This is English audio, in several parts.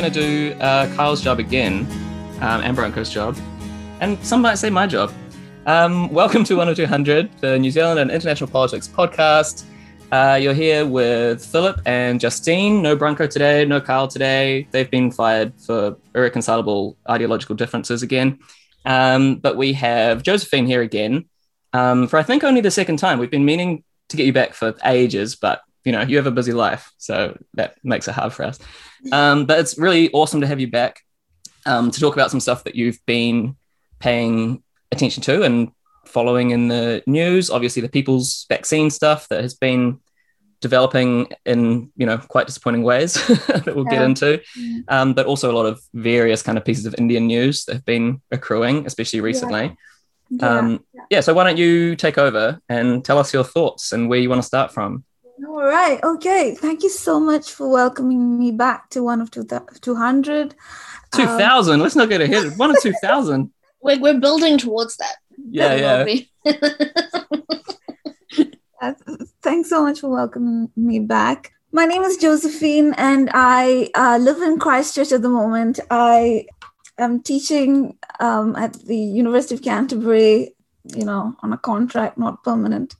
Going to do uh, Kyle's job again, um, and Bronco's job, and some might say my job. Um, welcome to 10200, the New Zealand and International Politics podcast. Uh, you're here with Philip and Justine. No Bronco today, no Kyle today. They've been fired for irreconcilable ideological differences again. Um, but we have Josephine here again um, for I think only the second time. We've been meaning to get you back for ages, but you know you have a busy life, so that makes it hard for us. Um, but it's really awesome to have you back um, to talk about some stuff that you've been paying attention to and following in the news. Obviously, the people's vaccine stuff that has been developing in you know quite disappointing ways that we'll yeah. get into mm. um, but also a lot of various kind of pieces of indian news that have been accruing especially recently yeah. Um, yeah. yeah so why don't you take over and tell us your thoughts and where you want to start from all right okay. Thank you so much for welcoming me back to one of two 200 2000 um, let's not get ahead. One of 2000 we're, we're building towards that. Yeah yeah. Uh, thanks so much for welcoming me back. My name is Josephine, and I uh, live in Christchurch at the moment. I am teaching um, at the University of Canterbury, you know, on a contract, not permanent.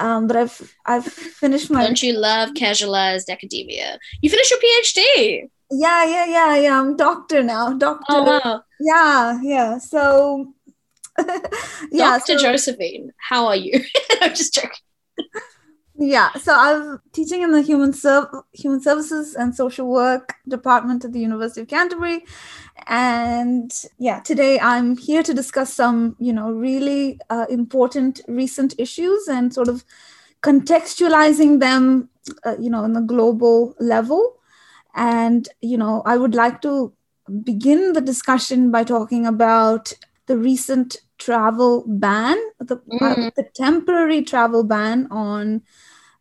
Um, but I've I've finished my. Don't you love casualized academia? You finished your PhD. Yeah, yeah, yeah, yeah. I'm doctor now. Doctor. Oh wow. Yeah, yeah. So. yeah, Dr. So, Josephine, how are you? I'm just joking yeah so i'm teaching in the human Serv- human services and social work department at the university of canterbury and yeah today i'm here to discuss some you know really uh, important recent issues and sort of contextualizing them uh, you know on a global level and you know i would like to begin the discussion by talking about the recent travel ban, the, mm. uh, the temporary travel ban on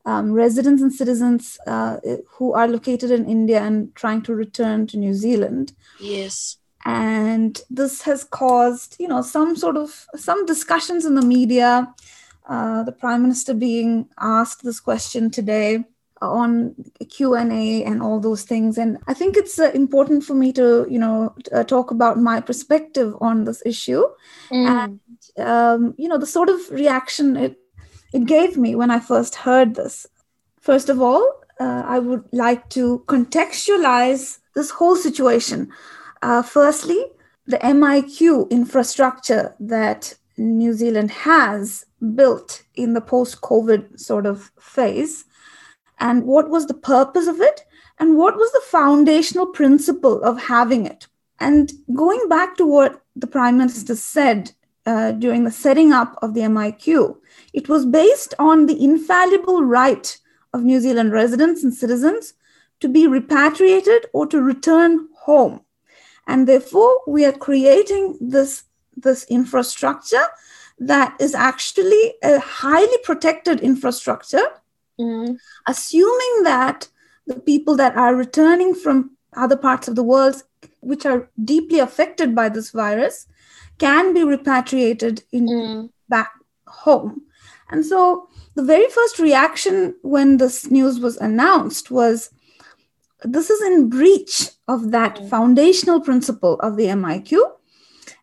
um, residents and citizens uh, who are located in India and trying to return to New Zealand. Yes. And this has caused, you know, some sort of some discussions in the media. Uh, the prime minister being asked this question today on q&a and all those things and i think it's uh, important for me to you know uh, talk about my perspective on this issue mm. and um, you know the sort of reaction it it gave me when i first heard this first of all uh, i would like to contextualize this whole situation. Uh, firstly the miq infrastructure that new zealand has built in the post covid sort of phase and what was the purpose of it and what was the foundational principle of having it. And going back to what the prime minister said uh, during the setting up of the miq it was based on the infallible right of new zealand residents and citizens to be repatriated or to return home and therefore we are creating this this infrastructure that is actually a highly protected infrastructure mm-hmm. assuming that the people that are returning from other parts of the world, which are deeply affected by this virus, can be repatriated in mm. back home. And so the very first reaction when this news was announced was this is in breach of that mm. foundational principle of the MIQ.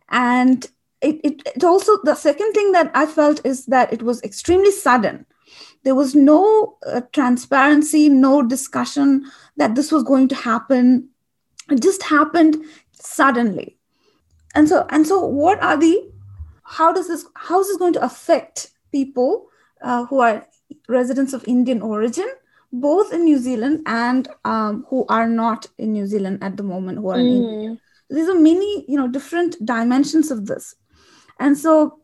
And it, it, it also, the second thing that I felt is that it was extremely sudden there was no uh, transparency, no discussion that this was going to happen. It just happened suddenly. And so, and so, what are the? How does this? How is this going to affect people uh, who are residents of Indian origin, both in New Zealand and um, who are not in New Zealand at the moment, who are mm. in India? These are many, you know, different dimensions of this, and so,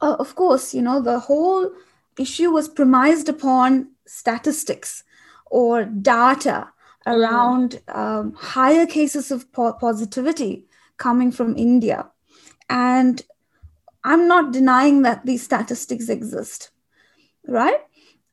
uh, of course, you know, the whole issue was premised upon statistics or data around um, higher cases of po- positivity coming from India. And I'm not denying that these statistics exist, right?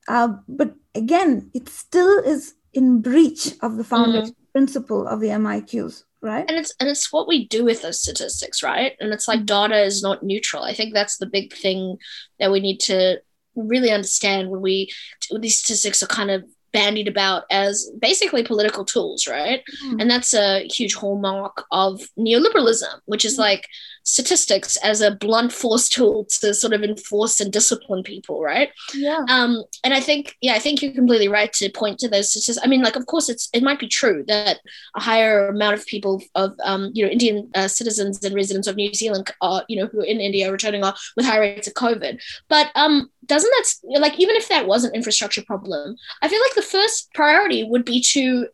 Uh, but again, it still is in breach of the foundation mm. principle of the MIQs, right? And it's and it's what we do with those statistics, right? And it's like mm. data is not neutral. I think that's the big thing that we need to really understand when we these statistics are kind of bandied about as basically political tools, right? Mm. And that's a huge hallmark of neoliberalism, which is Mm. like statistics as a blunt force tool to sort of enforce and discipline people, right? yeah Um, and I think, yeah, I think you're completely right to point to those statistics. I mean, like, of course, it's it might be true that a higher amount of people of, um, you know, Indian uh, citizens and residents of New Zealand are, you know, who are in India are returning are with high rates of COVID. But um, doesn't that like even if that was an infrastructure problem, I feel like the first priority would be to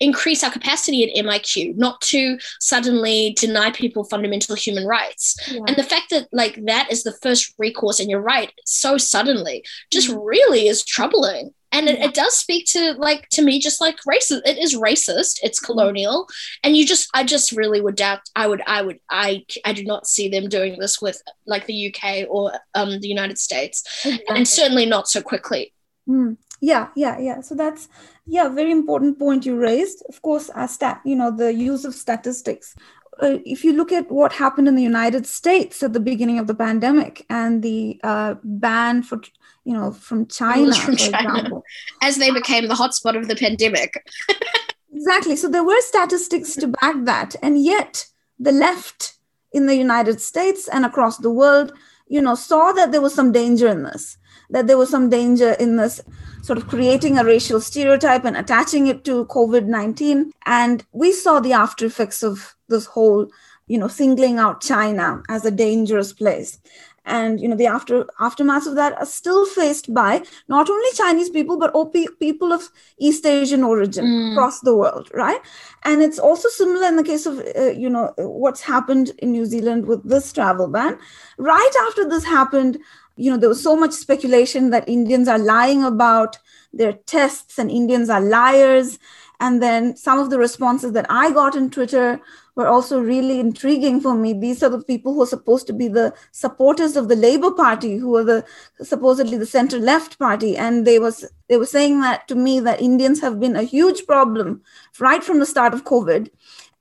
increase our capacity at MIQ, not to suddenly deny people fundamental human rights. yeah. And the fact that like that is the first recourse, and you're right, so suddenly, just really is troubling. And it, it does speak to like to me just like racist. It is racist. It's colonial, and you just I just really would doubt. I would I would I I do not see them doing this with like the UK or um the United States, Exactly. and certainly not so quickly. Mm. Yeah, yeah, yeah. So that's yeah, very important point you raised. Of course, our stat, you know, the use of statistics. Uh, if you look at what happened in the United States at the beginning of the pandemic and the uh, ban for, you know, from China, from for China. example. As they became the hotspot of the pandemic, Exactly. So there were statistics to back that, and yet the left in the United States and across the world, you know, saw that there was some danger in this. That there was some danger in this sort of creating a racial stereotype and attaching it to COVID 19. And we saw the after effects of this whole, you know, singling out China as a dangerous place. And, you know, the after aftermaths of that are still faced by not only Chinese people, but pe- people of East Asian origin Mm. across the world, right? And it's also similar in the case of, uh, you know, what's happened in New Zealand with this travel ban. Right after this happened, you know, there was so much speculation that Indians are lying about their tests and Indians are liars. And then some of the responses that I got on Twitter were also really intriguing for me. These are the people who are supposed to be the supporters of the Labour Party, who are the supposedly the center left party, and they was they were saying that to me that Indians have been a huge problem right from the start of COVID,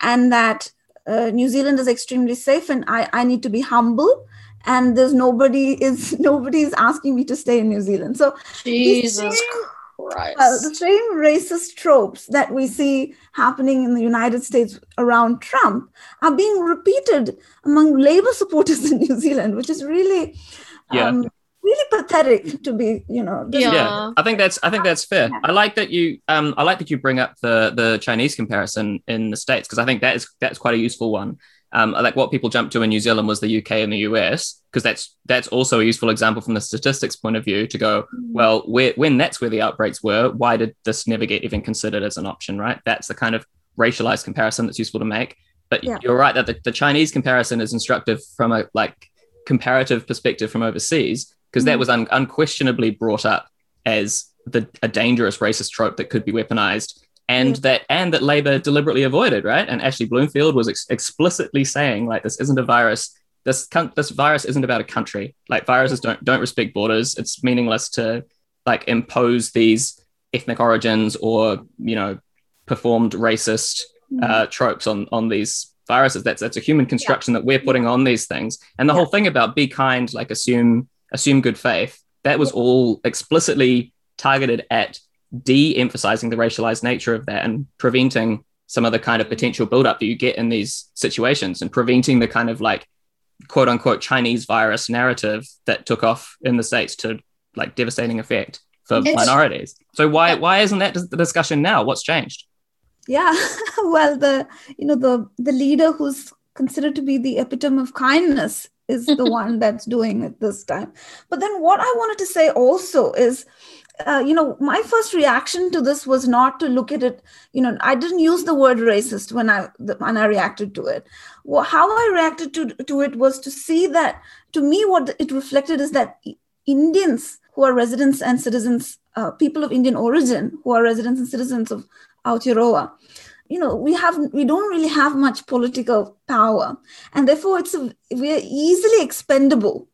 and that uh, New Zealand is extremely safe, and I I need to be humble. And there's nobody is nobody is asking me to stay in New Zealand. So Jesus same- Christ. uh, the same racist tropes that we see happening in the United States around Trump are being repeated among Labour supporters in New Zealand, which is really, Yeah. um, really pathetic to be, you know. Yeah. yeah i think that's i think that's fair i like that you um i like that you bring up the the chinese comparison in the states because i think that is that's quite a useful one um like what people jumped to in new zealand was the uk and the us because that's that's also a useful example from the statistics point of view to go well where, when that's where the outbreaks were why did this never get even considered as an option right that's the kind of racialized comparison that's useful to make but Yeah. you're right that the, the chinese comparison is instructive from a like comparative perspective from overseas because that Mhm. was un- unquestionably brought up as the a dangerous racist trope that could be weaponized and Yeah. that and that labor deliberately avoided right and ashley bloomfield was ex- explicitly saying like this isn't a virus this coun- this virus isn't about a country like viruses don't don't respect borders it's meaningless to like impose these ethnic origins or you know performed racist Mm. uh, tropes on on these viruses. That's that's a human construction that we're putting on these things. And the whole thing about be kind, like assume assume good faith, that was all explicitly targeted at de-emphasizing the racialized nature of that and preventing some of the kind of potential buildup that you get in these situations and preventing the kind of like quote unquote Chinese virus narrative that took off in the states to like devastating effect for It's- minorities. So why why isn't that the discussion now? What's changed? Yeah, well, the you know the the leader who's considered to be the epitome of kindness is the one that's doing it this time. But then, what I wanted to say also is, uh, you know, my first reaction to this was not to look at it. You know, I didn't use the word racist when I when I reacted to it. Well, how I reacted to to it was to see that to me what it reflected is that Indians who are residents and citizens, uh, people of Indian origin who are residents and citizens of Aotearoa, you know, we have we don't really have much political power, and therefore it's a, we are easily expendable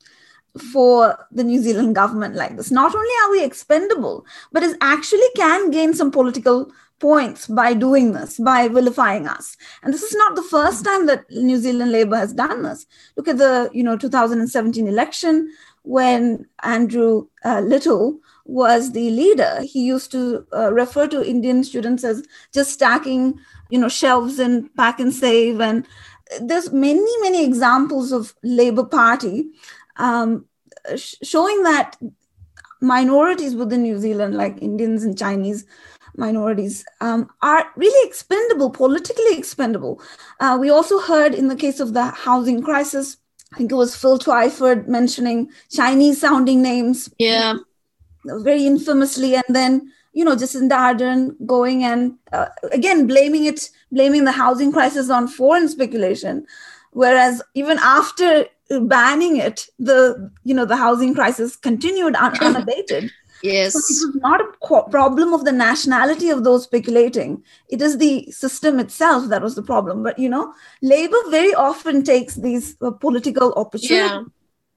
for the New Zealand government like this. Not only are we expendable, but it actually can gain some political points by doing this, by vilifying us. And this is not the first time that New Zealand Labour has done this. Look at the you know 2017 election when Andrew uh, Little was the leader. He used to uh, refer to Indian students as just stacking, you know, shelves in PAK'nSAVE. And there's many, many examples of Labour Party um, sh- showing that minorities within New Zealand, like Indians and Chinese minorities, um, are really expendable, politically expendable. Uh, we also heard in the case of the housing crisis, I think it was Phil Twyford mentioning Chinese sounding names. Yeah. Very infamously. And then, you know, Jacinda Ardern going and uh, again blaming it, blaming the housing crisis on foreign speculation. Whereas even after banning it, the, you know, the housing crisis continued un- unabated. Yes. So it was not a qu- problem of the nationality of those speculating. It is the system itself that was the problem. But, you know, Labour very often takes these uh, political opportunities Yeah.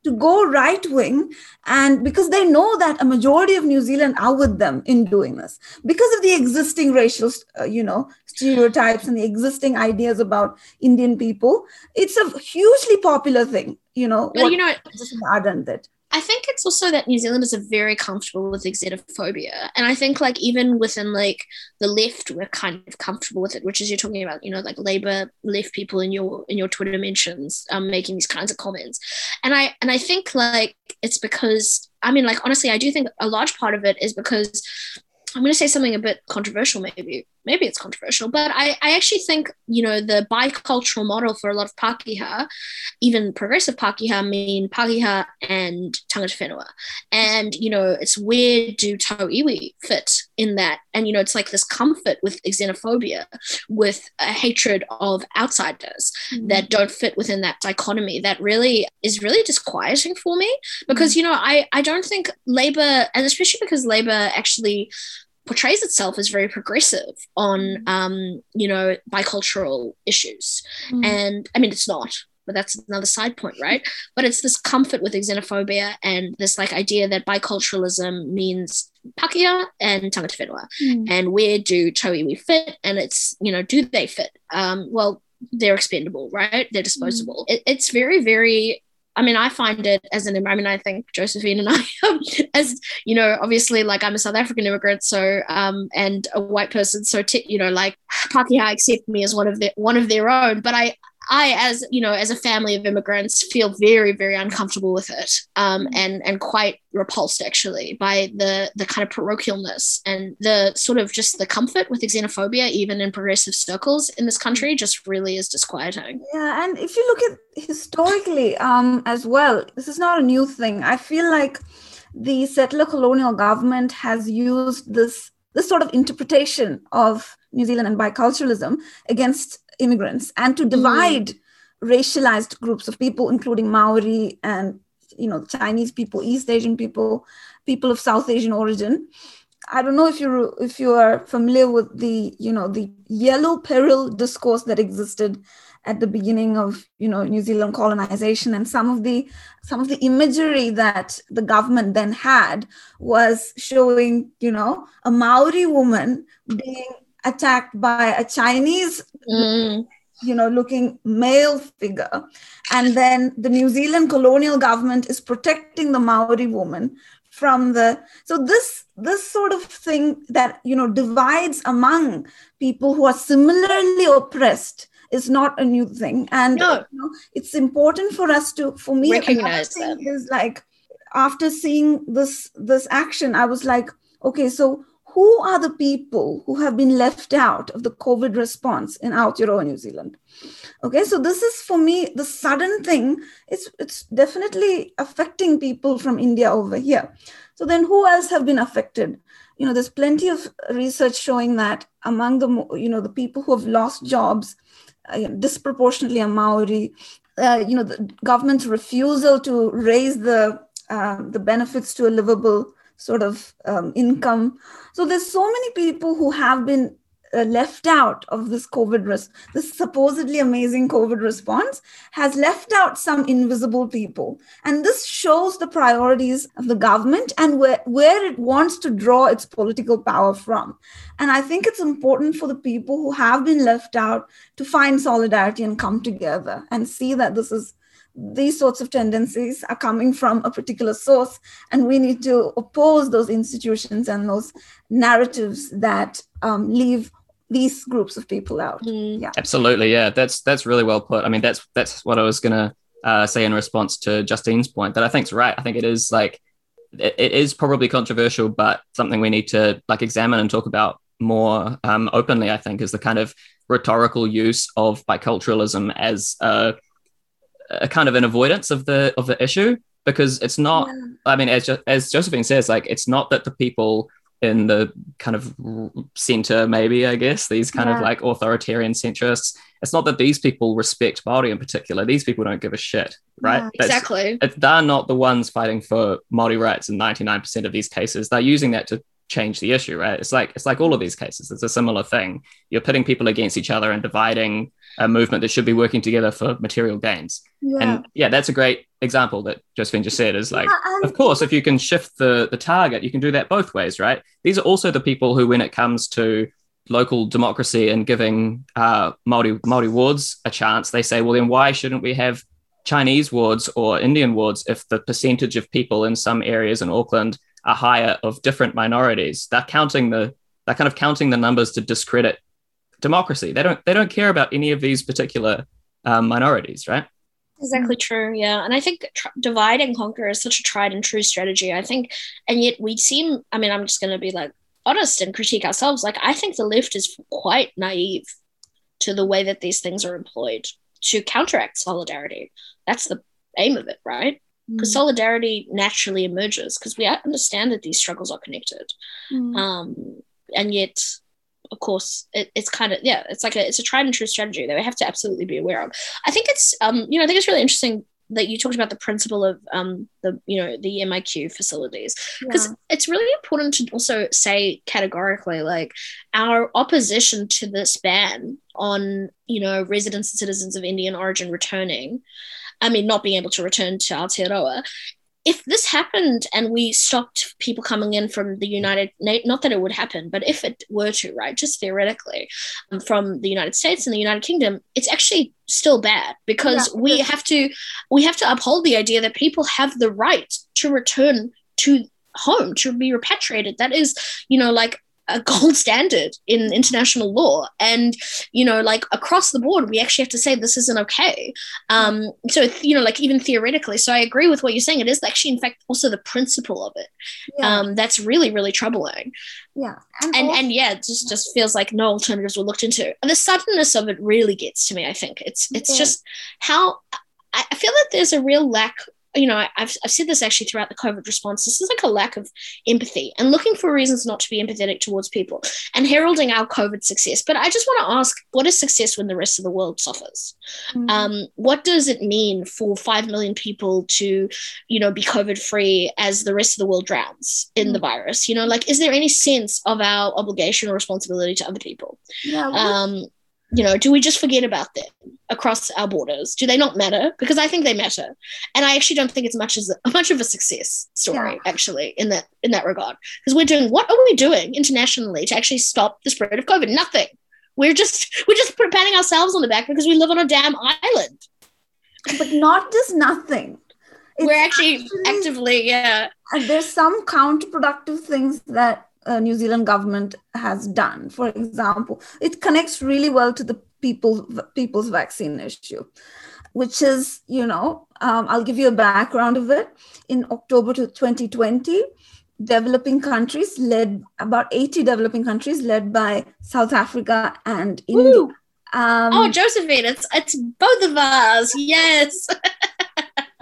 To go right wing. And because they know that a majority of New Zealand are with them in doing this, because of the existing racial, uh, you know, stereotypes and the existing ideas about Indian people, it's a hugely popular thing, you know, what you know, Jacinda Ardern did. I think it's also that New Zealanders are very comfortable with xenophobia. And I think like even within like the left, we're kind of comfortable with it, which is you're talking about, you know, like Labour left people in your in your Twitter mentions um making these kinds of comments. And I and I think like it's because I mean like honestly, I do think a large part of it is because I'm going to say something a bit controversial, maybe. Maybe it's controversial, but I, I actually think, you know, the bicultural model for a lot of Pākehā, even progressive Pākehā, mean Pākehā and tangata whenua. And, you know, it's where do tau iwi fit in that? And, you know, it's like this comfort with xenophobia, with a hatred of outsiders mm-hmm. that don't fit within that dichotomy that really is really disquieting for me because mm-hmm. you know I I don't think labor and especially because labor actually portrays itself as very progressive on um you know bicultural issues Mm. and I mean it's not but that's another side point right but it's this comfort with xenophobia and this like idea that biculturalism means Pākehā and tangata whenua Mm. and where do tau iwi fit? And it's, you know, do they fit? Um, well, they're expendable, right? They're disposable. It, it's very, very. I mean, I find it as an. I mean, I think Josephine and I, as you know, obviously, like I'm a South African immigrant, so um, and a white person, so t- you know, like Pākehā accept me as one of their one of their own. But I, I, as you know, as a family of immigrants, feel very, very uncomfortable with it, um, and and quite repulsed actually by the the kind of parochialness and the sort of just the comfort with xenophobia, even in progressive circles in this country, just really is disquieting. Yeah, and if you look at historically um, as well, this is not a new thing. I feel like the settler colonial government has used this this sort of interpretation of New Zealand and biculturalism against immigrants and to mm. divide racialized groups of people, including Maori and you know Chinese people, East Asian people, people of South Asian origin. I don't know if you if you are familiar with the you know the yellow peril discourse that existed at the beginning of you know New Zealand colonization and some of the some of the imagery that the government then had was showing you know a Maori woman being attacked by a Chinese Mm, you know looking male figure. And then the New Zealand colonial government is protecting the Maori woman from the so this this sort of thing that you know divides among people who are similarly oppressed is not a new thing. And No. you know, it's important for us to for me Recognize thing is like after seeing this this action i was like okay so who are the people who have been left out of the covid response in aotearoa new zealand? Okay so this is for me the sudden thing. It's it's definitely affecting people from india over here. So then who else have been affected? You know there's plenty of research showing that among the you know the people who have lost jobs uh, disproportionately are maori. Uh, you know the government's refusal to raise the uh, the benefits to a livable sort of um, income so there's so many people who have been uh, left out of this COVID, res- this supposedly amazing COVID response, has left out some invisible people. And this shows the priorities of the government and where, where it wants to draw its political power from. And I think it's important for the people who have been left out to find solidarity and come together and see that this is these sorts of tendencies are coming from a particular source, and we need to oppose those institutions and those narratives that um, leave these groups of people out. Mm. Yeah, Absolutely, yeah. That's that's really well put. I mean, that's that's what I was gonna uh, say in response to Justine's point. That I think's right. I think it is like it, it is probably controversial, but something we need to like examine and talk about more um, openly. I think is the kind of rhetorical use of biculturalism as a, a kind of an avoidance of the of the issue because it's not. Yeah. I mean, as as Josephine says, like it's not that the people in the kind of center, maybe I guess these kind of like authoritarian centrists. It's not that these people respect Maori in particular. These people don't give a shit, right? Yeah. Exactly. it's, they're not the ones fighting for Maori rights in 99% of these cases. They're using that to change the issue, right? It's like it's like all of these cases. It's a similar thing. You're pitting people against each other and dividing a movement that should be working together for material gains. yeah. And yeah, that's a great example that Josephine just said is like Yeah, and- of course, if you can shift the the target, you can do that both ways, right? These are also the people who, when it comes to local democracy and giving uh, Maori Maori wards a chance, they say, well, then why shouldn't we have Chinese wards or Indian wards if the percentage of people in some areas in Auckland are higher of different minorities? They're counting the they're kind of counting the numbers to discredit democracy. They don't they don't care about any of these particular um, minorities, right? Exactly true. Yeah. And I think tr- divide and conquer is such a tried and true strategy. I think, and yet we seem, I mean, I'm just going to be like honest and critique ourselves. Like, I think the left is quite naive to the way that these things are employed to counteract solidarity. That's the aim of it, right? Because solidarity naturally emerges because we understand that these struggles are connected. Mm. Um, and yet, of course, it, it's kind of yeah, it's like a it's a tried and true strategy that we have to absolutely be aware of. I think it's um, you know, I think it's really interesting that you talked about the principle of um the you know the MIQ facilities because Yeah. it's really important to also say categorically like our opposition to this ban on you know residents and citizens of Indian origin returning I mean not being able to return to Aotearoa if this happened and we stopped people coming in from the United not that it would happen but if it were to right just theoretically um, from the United States and the United Kingdom it's actually still bad because Yeah, we have to we have to uphold the idea that people have the right to return to home to be repatriated. That is you know like a gold standard in international law and you know like across the board we actually have to say this isn't okay um so you know like even theoretically so i agree with what you're saying it is actually in fact also the principle of it yeah. um that's really really troubling yeah. and also- and yeah it just just feels like no alternatives were looked into and the suddenness of it really gets to me i think it's it's Yeah. just how I feel that there's a real lack you know I've, I've said this actually throughout the covid response. This is like a lack of empathy and looking for reasons not to be empathetic towards people and heralding our covid success. But i just want to ask what is success when the rest of the world suffers? Mm. um, what does it mean for 5 million people to you know be covid free as the rest of the world drowns in the virus? You know like is there any sense of our obligation or responsibility to other people? Yeah. um, you know do we just forget about them across our borders? Do they not matter? Because i think they matter. And i actually don't think it's much as a, much of a success story actually in that in that regard. Because we're doing what are we doing internationally to actually stop the spread of covid? Nothing. We're just we're just patting ourselves on the back because we live on a damn island. But not just nothing. It's we're actually actively yeah. And there's some counterproductive things that uh, New Zealand government has done. For example, it connects really well to the people people's vaccine issue, which is you know um, I'll give you a background of it. In October to 2020, developing countries led about 80 developing countries led by South Africa and India. Um, oh josephine it's it's both of us yes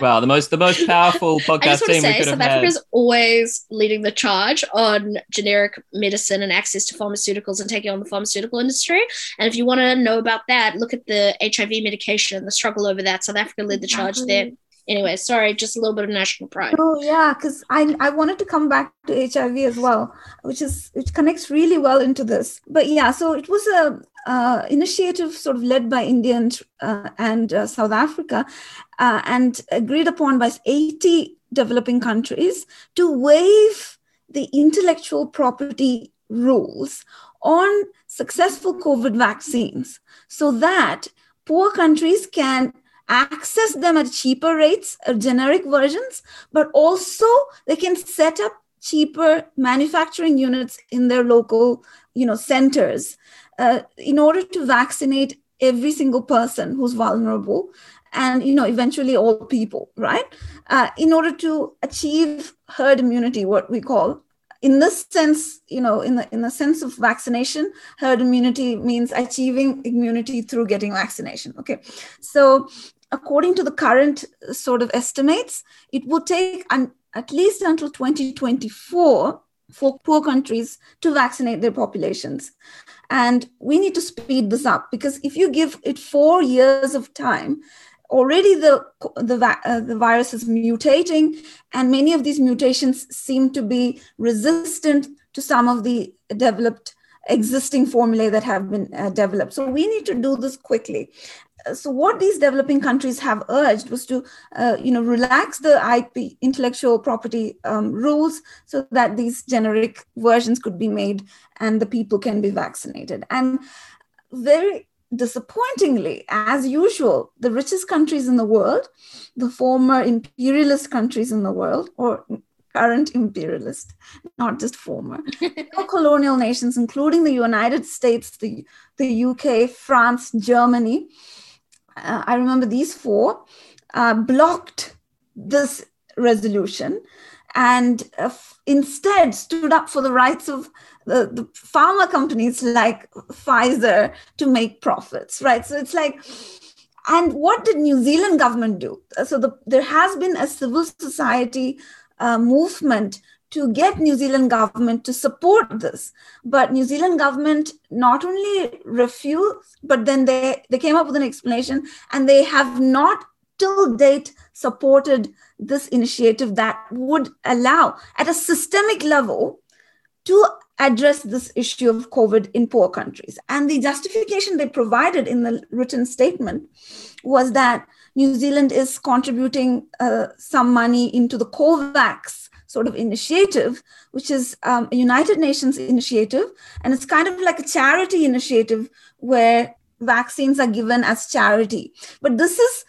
Wow, the most the most powerful I podcast just want to we say could South have had. Africa's always leading the charge on generic medicine and access to pharmaceuticals and taking on the pharmaceutical industry. And if you want to know about that, look at the HIV medication, the struggle over that. South Africa led the charge there. Anyway, sorry, just a little bit of national pride. Oh yeah, because I I wanted to come back to HIV as well, which is which connects really well into this. But yeah, so it was a uh, initiative sort of led by India and, uh, and uh, South Africa, uh, and agreed upon by 80 developing countries to waive the intellectual property rules on successful COVID vaccines, so that poor countries can access them at cheaper rates, uh, generic versions, but also they can set up cheaper manufacturing units in their local you know centers uh, in order to vaccinate every single person who's vulnerable and you know eventually all people right? Uh, in order to achieve herd immunity what we call in this sense you know in the in the sense of vaccination herd immunity means achieving immunity through getting vaccination okay? So according to the current sort of estimates it will take an, at least until 2024 for poor countries to vaccinate their populations. And we need to speed this up because if you give it 4 years of time already the the, uh, the virus is mutating and many of these mutations seem to be resistant to some of the developed existing formulae that have been uh, developed. So we need to do this quickly. uh, so what these developing countries have urged was to uh, you know relax the ip intellectual property um, rules so that these generic versions could be made and the people can be vaccinated and very disappointingly, as usual, the richest countries in the world, the former imperialist countries in the world, or current imperialist, not just former, colonial nations, including the United States, the, the UK, France, Germany. Uh, I remember these four uh, blocked this resolution and uh, instead stood up for the rights of the, the pharma companies like Pfizer to make profits, right? So it's like, and what did New Zealand government do? So the, there has been a civil society uh, movement to get New Zealand government to support this. But New Zealand government not only refused, but then they, they came up with an explanation and they have not till date supported this initiative that would allow at a systemic level to address this issue of COVID in poor countries. And the justification they provided in the written statement was that New Zealand is contributing uh, some money into the COVAX sort of initiative, which is um, a United Nations initiative. And it's kind of like a charity initiative where vaccines are given as charity. But this is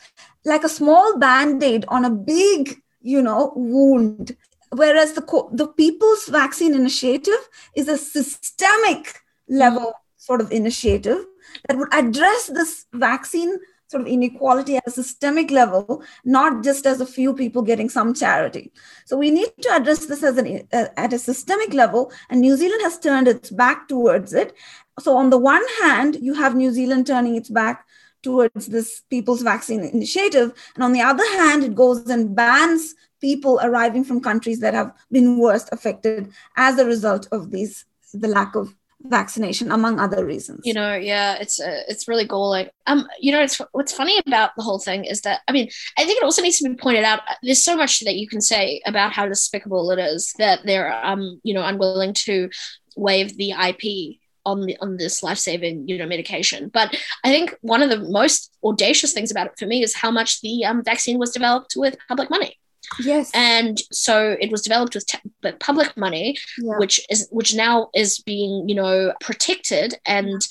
like a small band aid on a big, you know, wound whereas the the people's vaccine initiative is a systemic level sort of initiative that would address this vaccine sort of inequality at a systemic level not just as a few people getting some charity. So we need to address this as an uh, at a systemic level and new zealand has turned its back towards it. So on the one hand you have new zealand turning its back towards this people's vaccine initiative and on the other hand it goes and bans people arriving from countries that have been worst affected as a result of these the lack of vaccination among other reasons. You know yeah it's uh, it's really galling. Um you know it's what's funny about the whole thing is that i mean i think it also needs to be pointed out uh, there's so much that you can say about how despicable it is that they're um you know unwilling to waive the ip on the on this life-saving you know medication. But i think one of the most audacious things about it for me is how much the um, vaccine was developed with public money Yes. And so it was developed with te- public money, yeah. which is which now is being you know protected and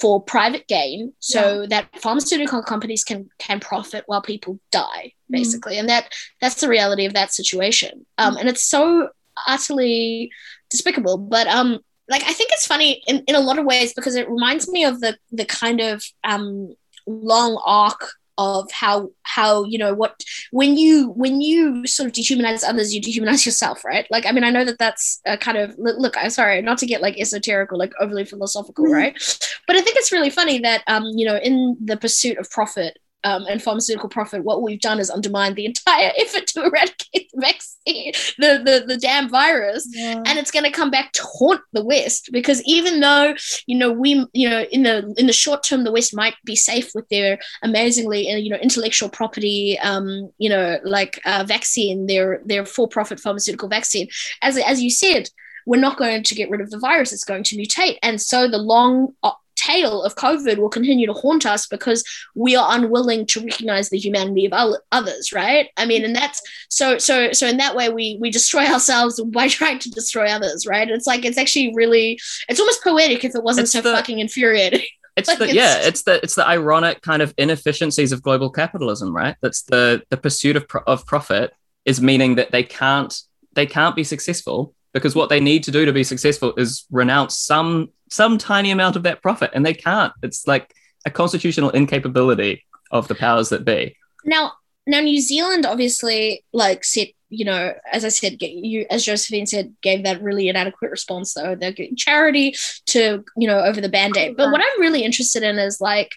for private gain, so yeah. that pharmaceutical companies can can profit while people die, mm. basically. Mm. And that that's the reality of that situation. Um, mm. and it's so utterly despicable. But um, like I think it's funny in, in a lot of ways because it reminds me of the the kind of um long arc of how how you know what when you when you sort of dehumanize others you dehumanize yourself right like i mean i know that that's a kind of look i'm sorry not to get like esoteric or like overly philosophical mm-hmm. right but i think it's really funny that um you know in the pursuit of profit um, and pharmaceutical profit, what we've done is undermine the entire effort to eradicate the vaccine, the, the, the damn virus. Yeah. And it's going to come back to haunt the West because even though, you know, we, you know, in the, in the short term, the West might be safe with their amazingly, uh, you know, intellectual property, um, you know, like uh, vaccine, their, their for-profit pharmaceutical vaccine. As, as you said, we're not going to get rid of the virus. It's going to mutate. And so the long tail of COVID will continue to haunt us because we are unwilling to recognize the humanity of others, right? I mean, and that's so so so in that way we we destroy ourselves by trying to destroy others, right? It's like it's actually really it's almost poetic if it wasn't it's so the, fucking infuriating. It's Like, the it's- yeah, it's the it's the ironic kind of inefficiencies of global capitalism, right? That's the the pursuit of pro- of profit is meaning that they can't they can't be successful because what they need to do to be successful is renounce some some tiny amount of that profit, and they can't. It's like a constitutional incapability of the powers that be. now now new zealand obviously like said you know as i said you as josephine said gave that really inadequate response though they're charity to you know over the band-aid but what i'm really interested in is like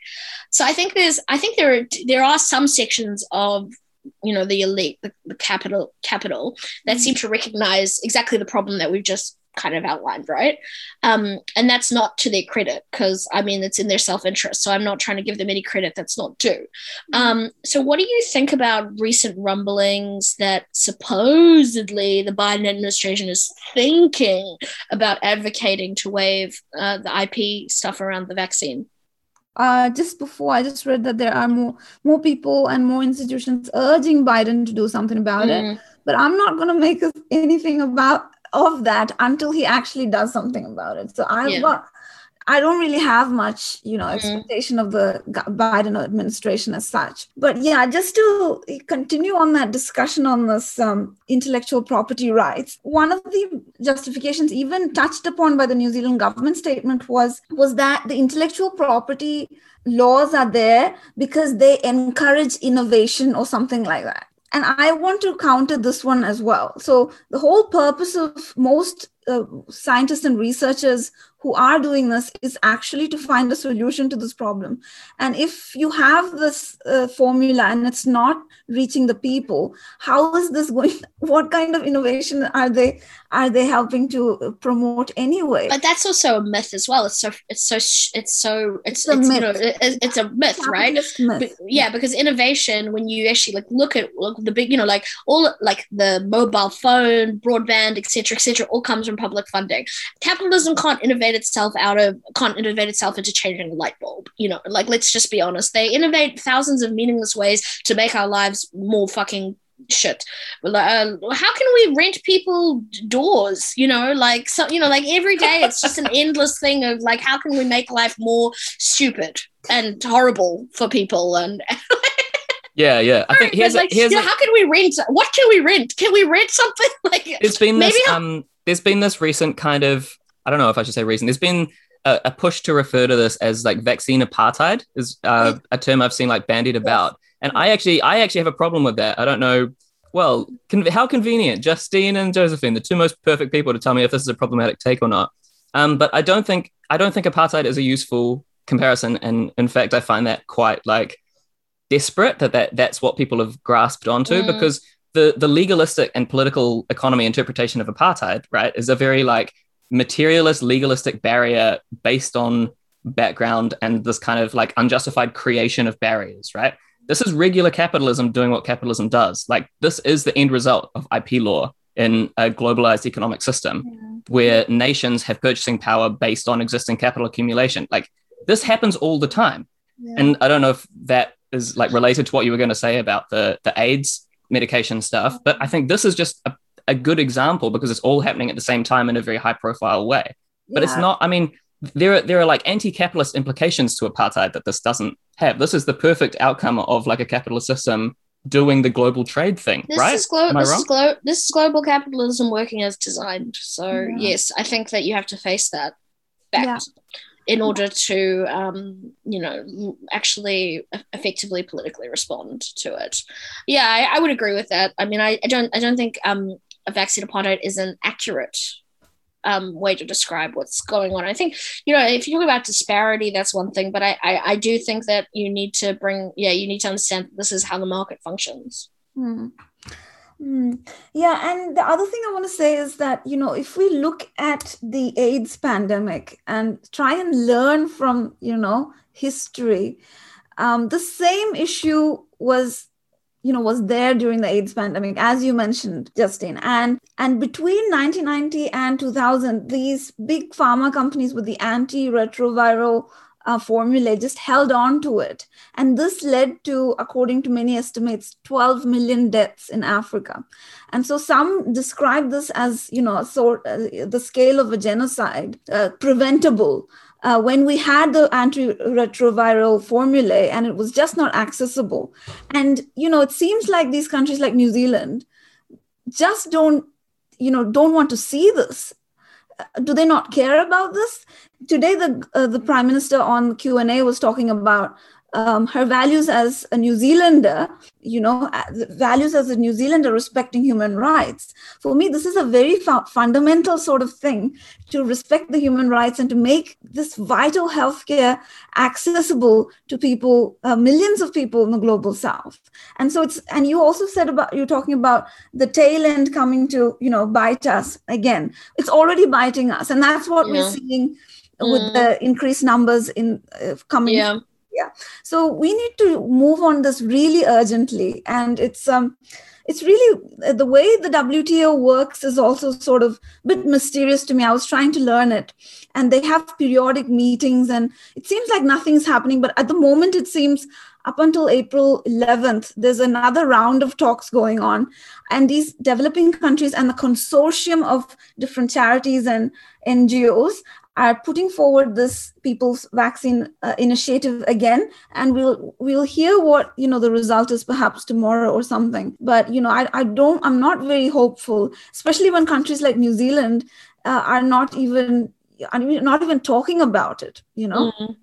so i think there's i think there are there are some sections of you know the elite the, the capital capital that seem to recognize exactly the problem that we've just kind of outlined right? Um, and that's not to their credit because i mean it's in their self-interest so i'm not trying to give them any credit that's not due. Um, so, what do you think about recent rumblings that supposedly the Biden administration is thinking about advocating to waive uh, the IP stuff around the vaccine? Uh, just before I just read that there are more more people and more institutions urging Biden to do something about it. Mm. But I'm not going to make anything about of that until he actually does something about it. So I've Yeah. got. I don't really have much, you know, Mhm. expectation of the Biden administration as such. But yeah, just to continue on that discussion on this um, intellectual property rights, one of the justifications, even touched upon by the New Zealand government statement, was was that the intellectual property laws are there because they encourage innovation or something like that. And I want to counter this one as well. So the whole purpose of most uh, scientists and researchers who are doing this is actually to find a solution to this problem. And if you have this uh, formula and it's not reaching the people, how is this going? What kind of innovation are they are they helping to promote anyway? But that's also a myth as well. It's so it's so it's so it's, It's a it's you know myth. it, it's a myth, right? Myth. But, yeah, because innovation, when you actually like look at look the big, you know, like all like the mobile phone, broadband, etc., etc., all comes from public funding. Capitalism can't innovate itself out of can't innovate itself into changing a light bulb. You know, like let's just be honest. They innovate thousands of meaningless ways to make our lives more fucking shit. Uh, how can we rent people doors? You know, like so, you know, like every day it's just an endless thing of like, how can we make life more stupid and horrible for people and Yeah, yeah. I think here's like, a, here's you a, how can we rent? What can we rent? Can we rent something like? there's been this Maybe not- um there's been this recent kind of I don't know if I should say reason. There's been a, a push to refer to this as like vaccine apartheid is uh, a term I've seen like bandied about, and I actually I actually have a problem with that. I don't know. Well, con- how convenient, Justine and Josephine, the two most perfect people to tell me if this is a problematic take or not. Um, but I don't think I don't think apartheid is a useful comparison, and in fact, I find that quite like desperate that, that that's what people have grasped onto Mm. because the the legalistic and political economy interpretation of apartheid, right, is a very like materialist, legalistic barrier based on background and this kind of like unjustified creation of barriers, right? This is regular capitalism doing what capitalism does. Like this is the end result of IP law in a globalized economic system where nations have purchasing power based on existing capital accumulation. Like this happens all the time. Yeah. And I don't know if that is like related to what you were going to say about the the AIDS medication stuff, but I think this is just a, a good example because it's all happening at the same time in a very high profile way. But it's not. I mean, there are there are like anti-capitalist implications to apartheid that this doesn't have. This is the perfect outcome of like a capitalist system doing the global trade thing, This right? is glo- Am I this wrong? is glo- this is global capitalism working as designed. So Yeah. yes, I think that you have to face that fact Yeah. in order to um, you know actually effectively politically respond to it. Yeah, I, I would agree with that. I mean, I, I don't I don't think um, vaccine apartheid is an accurate um, way to describe what's going on. I think you know if you talk about disparity, that's one thing, but I, I I do think that you need to bring yeah you need to understand this is how the market functions. Hmm. Hmm. Yeah, and the other thing I want to say is that, you know, if we look at the AIDS pandemic and try and learn from, you know, history, um, the same issue was, you know, was there during the AIDS pandemic, as you mentioned, Justine. And and between 1990 and 2000, these big pharma companies with the antiretroviral uh, formulae just held on to it. And this led to, according to many estimates, 12 million deaths in Africa. And so some describe this as, you know, sort uh, the scale of a genocide, uh, preventable. Uh, when we had the antiretroviral formulae and it was just not accessible. And, you know, it seems like these countries like New Zealand just don't, you know, don't want to see this do they not care about this? Today, the uh, the prime minister on Q and A was talking about um, her values as a New Zealander, you know, values as a New Zealander respecting human rights. For me, this is a very fu- fundamental sort of thing to respect the human rights and to make this vital healthcare accessible to people, uh, millions of people in the global south. And so it's, and you also said about, you're talking about the tail end coming to, you know, bite us again. It's already biting us. And that's what yeah. we're seeing with mm. the increased numbers in uh, coming yeah yeah so we need to move on this really urgently and it's um it's really the way the WTO works is also sort of a bit mysterious to me. I was trying to learn it. And they have periodic meetings, and it seems like nothing's happening. But at the moment, it seems up until April 11th, there's another round of talks going on. And these developing countries and the consortium of different charities and NGOs are putting forward this people's vaccine uh, initiative again and we'll we'll hear what you know the result is perhaps tomorrow or something but you know i, I don't i'm not very hopeful especially when countries like new zealand uh, are not even are not even talking about it you know mm-hmm.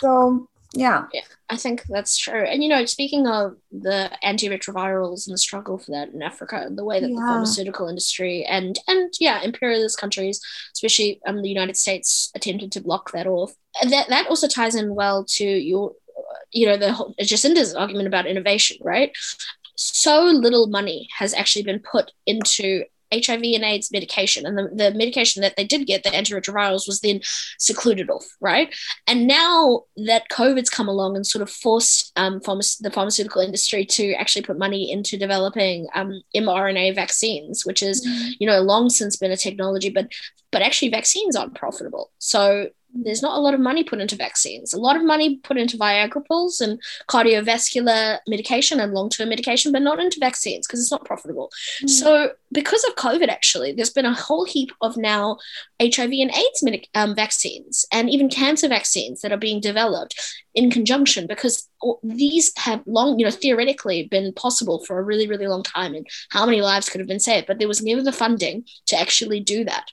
so yeah. yeah i think that's true. And you know speaking of the antiretrovirals and the struggle for that in africa and the way that yeah. the pharmaceutical industry and and yeah imperialist countries especially um, the united states attempted to block that off. And that, that also ties in well to your you know the whole jacinda's argument about innovation right? So little money has actually been put into HIV and AIDS medication, and the, the medication that they did get, the antiretrovirals, was then secluded off, right? And now that COVID's come along and sort of forced um, pharma- the pharmaceutical industry to actually put money into developing um, mRNA vaccines, which is, mm-hmm. you know, long since been a technology, but but actually vaccines aren't profitable. So there's not a lot of money put into vaccines. A lot of money put into Viagra pills and cardiovascular medication and long-term medication, but not into vaccines because it's not profitable. Mm. So because of COVID, actually, there's been a whole heap of now HIV and AIDS medic- um, vaccines and even cancer vaccines that are being developed in conjunction because these have long, you know, theoretically been possible for a really, really long time and how many lives could have been saved, but there was never the funding to actually do that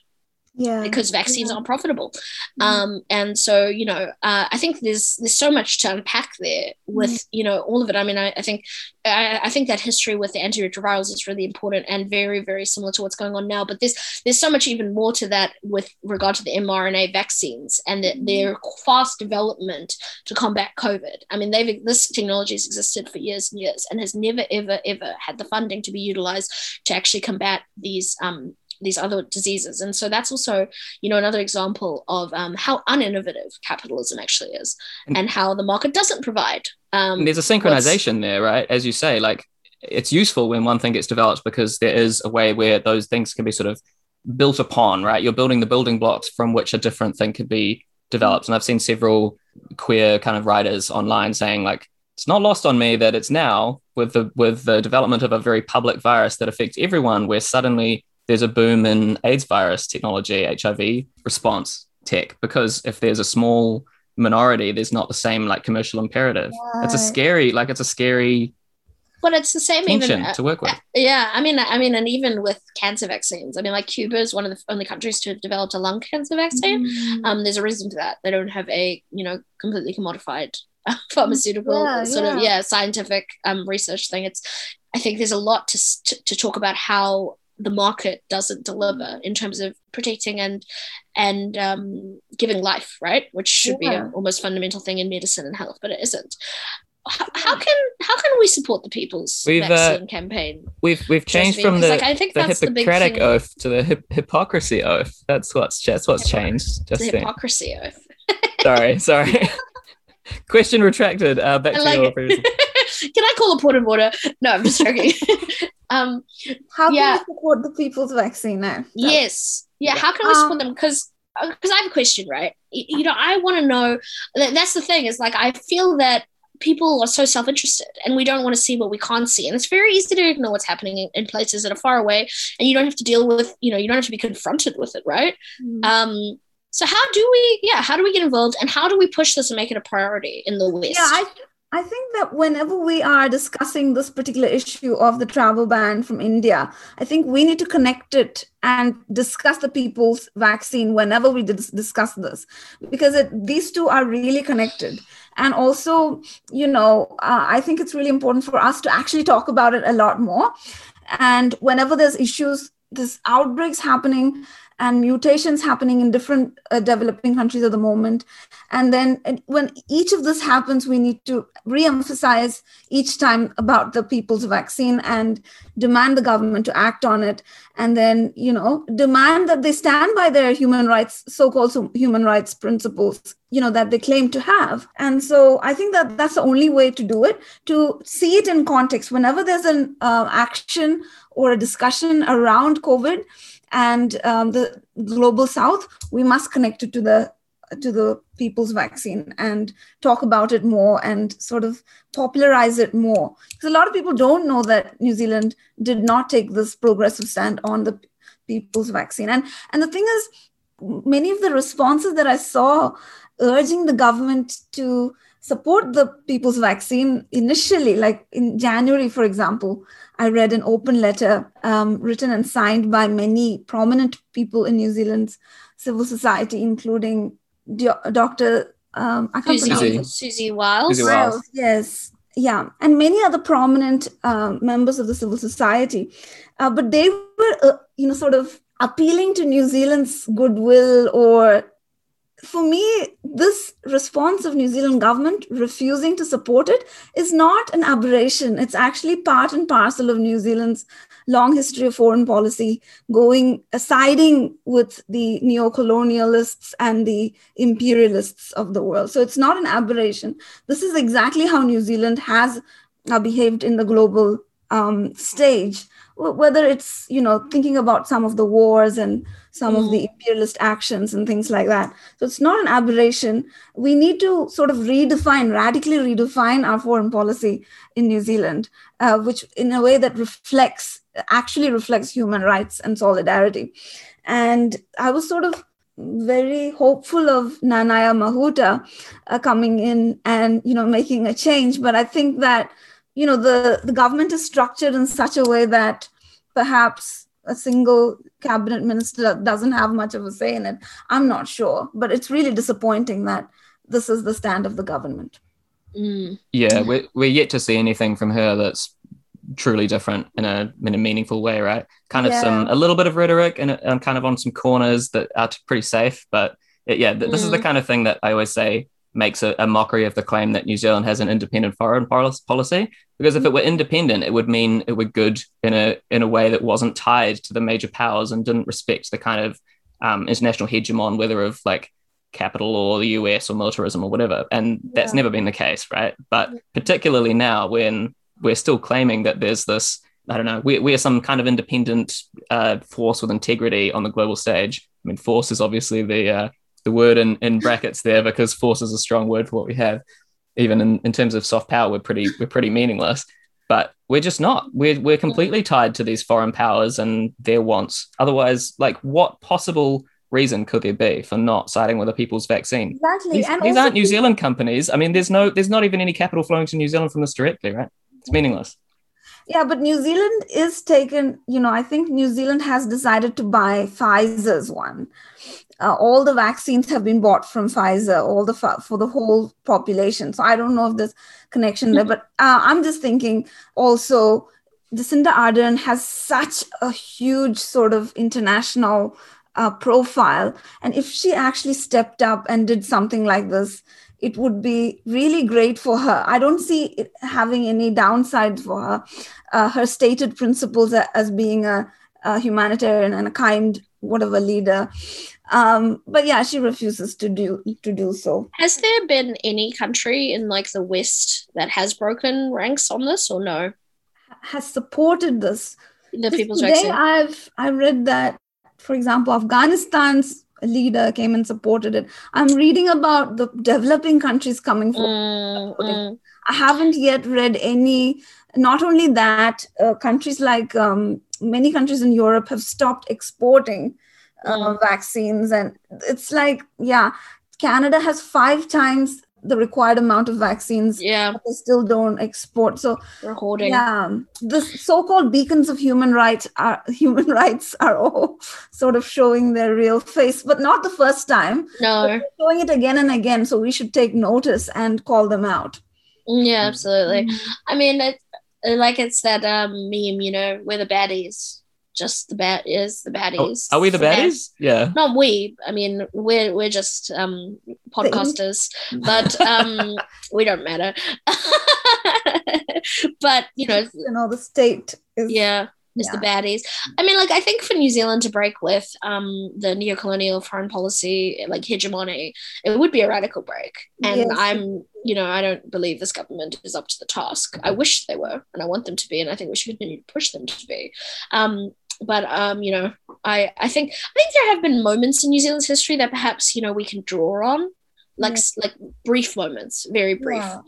yeah because vaccines yeah. aren't profitable mm-hmm. um and so you know uh, i think there's there's so much to unpack there with mm-hmm. you know all of it i mean i, I think I, I, think that history with the antiretrovirals is really important and very very similar to what's going on now but there's there's so much even more to that with regard to the mrna vaccines and the, mm-hmm. their fast development to combat covid i mean they've this technology has existed for years and years and has never ever ever had the funding to be utilized to actually combat these um, these other diseases. And so that's also, you know, another example of um, how uninnovative capitalism actually is and how the market doesn't provide. Um, there's a synchronization there, right? As you say, like it's useful when one thing gets developed because there is a way where those things can be sort of built upon, right? You're building the building blocks from which a different thing could be developed. And I've seen several queer kind of writers online saying like, it's not lost on me that it's now with the with the development of a very public virus that affects everyone, where suddenly there's a boom in AIDS virus technology, HIV response tech, because if there's a small minority, there's not the same like commercial imperative. Right. It's a scary, like it's a scary but it's the same even uh, to work with. Yeah, I mean, I mean, and even with cancer vaccines, I mean, like Cuba is one of the only countries to have developed a lung cancer vaccine. Mm. Um, there's a reason for that. They don't have a you know completely commodified pharmaceutical yeah, sort yeah. of yeah scientific um research thing. It's I think there's a lot to to, to talk about how the market doesn't deliver in terms of protecting and and um, giving life, right? Which should yeah. be an almost fundamental thing in medicine and health, but it isn't. How, how can how can we support the people's we've, uh, vaccine uh, campaign? We've we've changed from the, like, I think the Hippocratic the oath to the hip- hypocrisy oath. That's what's that's what's changed. Just the hypocrisy oath. sorry, sorry. Question retracted. Uh, back to like your previous. Can I call a port of order? No, I'm just joking. Um, how yeah. can we support the people's vaccine now? Yes. Yeah. How can we support um, them? Because because I have a question, right? You know, I want to know. That's the thing is like I feel that people are so self-interested and we don't want to see what we can't see and it's very easy to ignore what's happening in, in places that are far away and you don't have to deal with you know you don't have to be confronted with it right mm. um so how do we yeah how do we get involved and how do we push this and make it a priority in the west yeah i I think that whenever we are discussing this particular issue of the travel ban from India, I think we need to connect it and discuss the people's vaccine whenever we discuss this, because it, these two are really connected. And also, you know, uh, I think it's really important for us to actually talk about it a lot more. And whenever there's issues, there's outbreaks happening, and mutations happening in different uh, developing countries at the moment. And then when each of this happens, we need to re-emphasize each time about the people's vaccine and demand the government to act on it. And then, you know, demand that they stand by their human rights, so-called human rights principles, you know, that they claim to have. And so I think that that's the only way to do it, to see it in context. Whenever there's an uh, action or a discussion around COVID, and um, the global south we must connect it to the to the people's vaccine and talk about it more and sort of popularize it more. Because a lot of people don't know that new zealand did not take this progressive stand on the people's vaccine. And and the thing is many of the responses that i saw urging the government to support the people's vaccine initially like in january for example I read an open letter um, written and signed by many prominent people in New Zealand's civil society, including Dr. Um, I can't Susie. Siouxsie Wiles. Siouxsie Wiles. Yes. Yeah. And many other prominent um, members of the civil society. Uh, but they were, uh, you know, sort of appealing to New Zealand's goodwill or for me, this response of New Zealand government refusing to support it is not an aberration. It's actually part and parcel of New Zealand's long history of foreign policy, going uh, siding with the neo-colonialists and the imperialists of the world. So it's not an aberration. This is exactly how New Zealand has uh, behaved in the global um, stage whether it's you know thinking about some of the wars and some mm. of the mm. imperialist actions and things like that so it's not an aberration we need to sort of redefine radically redefine our foreign policy in new zealand uh, which in a way that reflects actually reflects human rights and solidarity and i was sort of very hopeful of nanaia mahuta uh, coming in and you know making a change but i think that you know the the government is structured in such a way that perhaps a single cabinet minister doesn't have much of a say in it i'm not sure but it's really disappointing that this is the stand of the government mm. yeah we're, we're yet to see anything from her that's truly different in a in a meaningful way right kind of yeah. some a little bit of rhetoric and, and kind of on some corners that are pretty safe but it, yeah th- this mm. is the mm. kind of thing that i always say makes a, a, mockery of the claim that New Zealand has an independent foreign policy. Because if it were independent, it would mean it were good in a in a way that wasn't tied to the major powers and didn't respect the kind of um, international hegemon, whether of like capital or the US or militarism or whatever. And that's yeah. never been the case, right? But particularly now, when we're still claiming that there's this, I don't know, we, we are some kind of independent uh, force with integrity on the global stage. I mean, force is obviously the uh, the word in, in brackets there because force is a strong word for what we have. Even in, in terms of soft power, we're pretty we're pretty meaningless. But we're just not. We're we're completely tied to these foreign powers and their wants. Otherwise, like what possible reason could there be for not siding with a people's vaccine? Exactly. These, these aren't New Zealand companies. I mean, there's no there's not even any capital flowing to New Zealand from this directly, right? It's meaningless. Yeah, but New Zealand is taken, you know, I think New Zealand has decided to buy Pfizer's one uh, all the vaccines have been bought from Pfizer, all the for the whole population. So I don't know if there's connection there, but uh, I'm just thinking also Jacinda Ardern has such a huge sort of international uh, profile, and if she actually stepped up and did something like this, it would be really great for her. I don't see it having any downside for her. Uh, her stated principles as being a, a humanitarian and a kind whatever leader um, but yeah, she refuses to do to do so. Has there been any country in like the West that has broken ranks on this, or no? Has supported this. The people's today, vaccine. I've I read that, for example, Afghanistan's leader came and supported it. I'm reading about the developing countries coming forward. Mm, mm. I haven't yet read any. Not only that, uh, countries like um, many countries in Europe have stopped exporting uh, Mm. vaccines, and it's like, yeah, Canada has five times the required amount of vaccines, Yeah, but they still don't export. So, we're hoarding. yeah, the so-called beacons of human rights are human rights are all sort of showing their real face, but not the first time. No, they're showing it again and again. So we should take notice and call them out. yeah, absolutely. Mm-hmm. I mean, like it's that um meme, you know, we're the baddies. Just the bad is the Oh, baddies. are we the bad- baddies? Yeah. Not we. I mean, we're we're just um podcasters, but um we don't matter. but you know, You know, the state is yeah is the baddies. I mean like i think for new zealand to break with um the neo-colonial foreign policy like hegemony it would be a radical break. And Yes. i'm you know i don't believe this government is up to the task. I wish they were and i want them to be and i think we should continue to push them to be. Um but um you know i i think i think there have been moments in new zealand's history that perhaps you know we can draw on like like brief moments very brief. Yeah.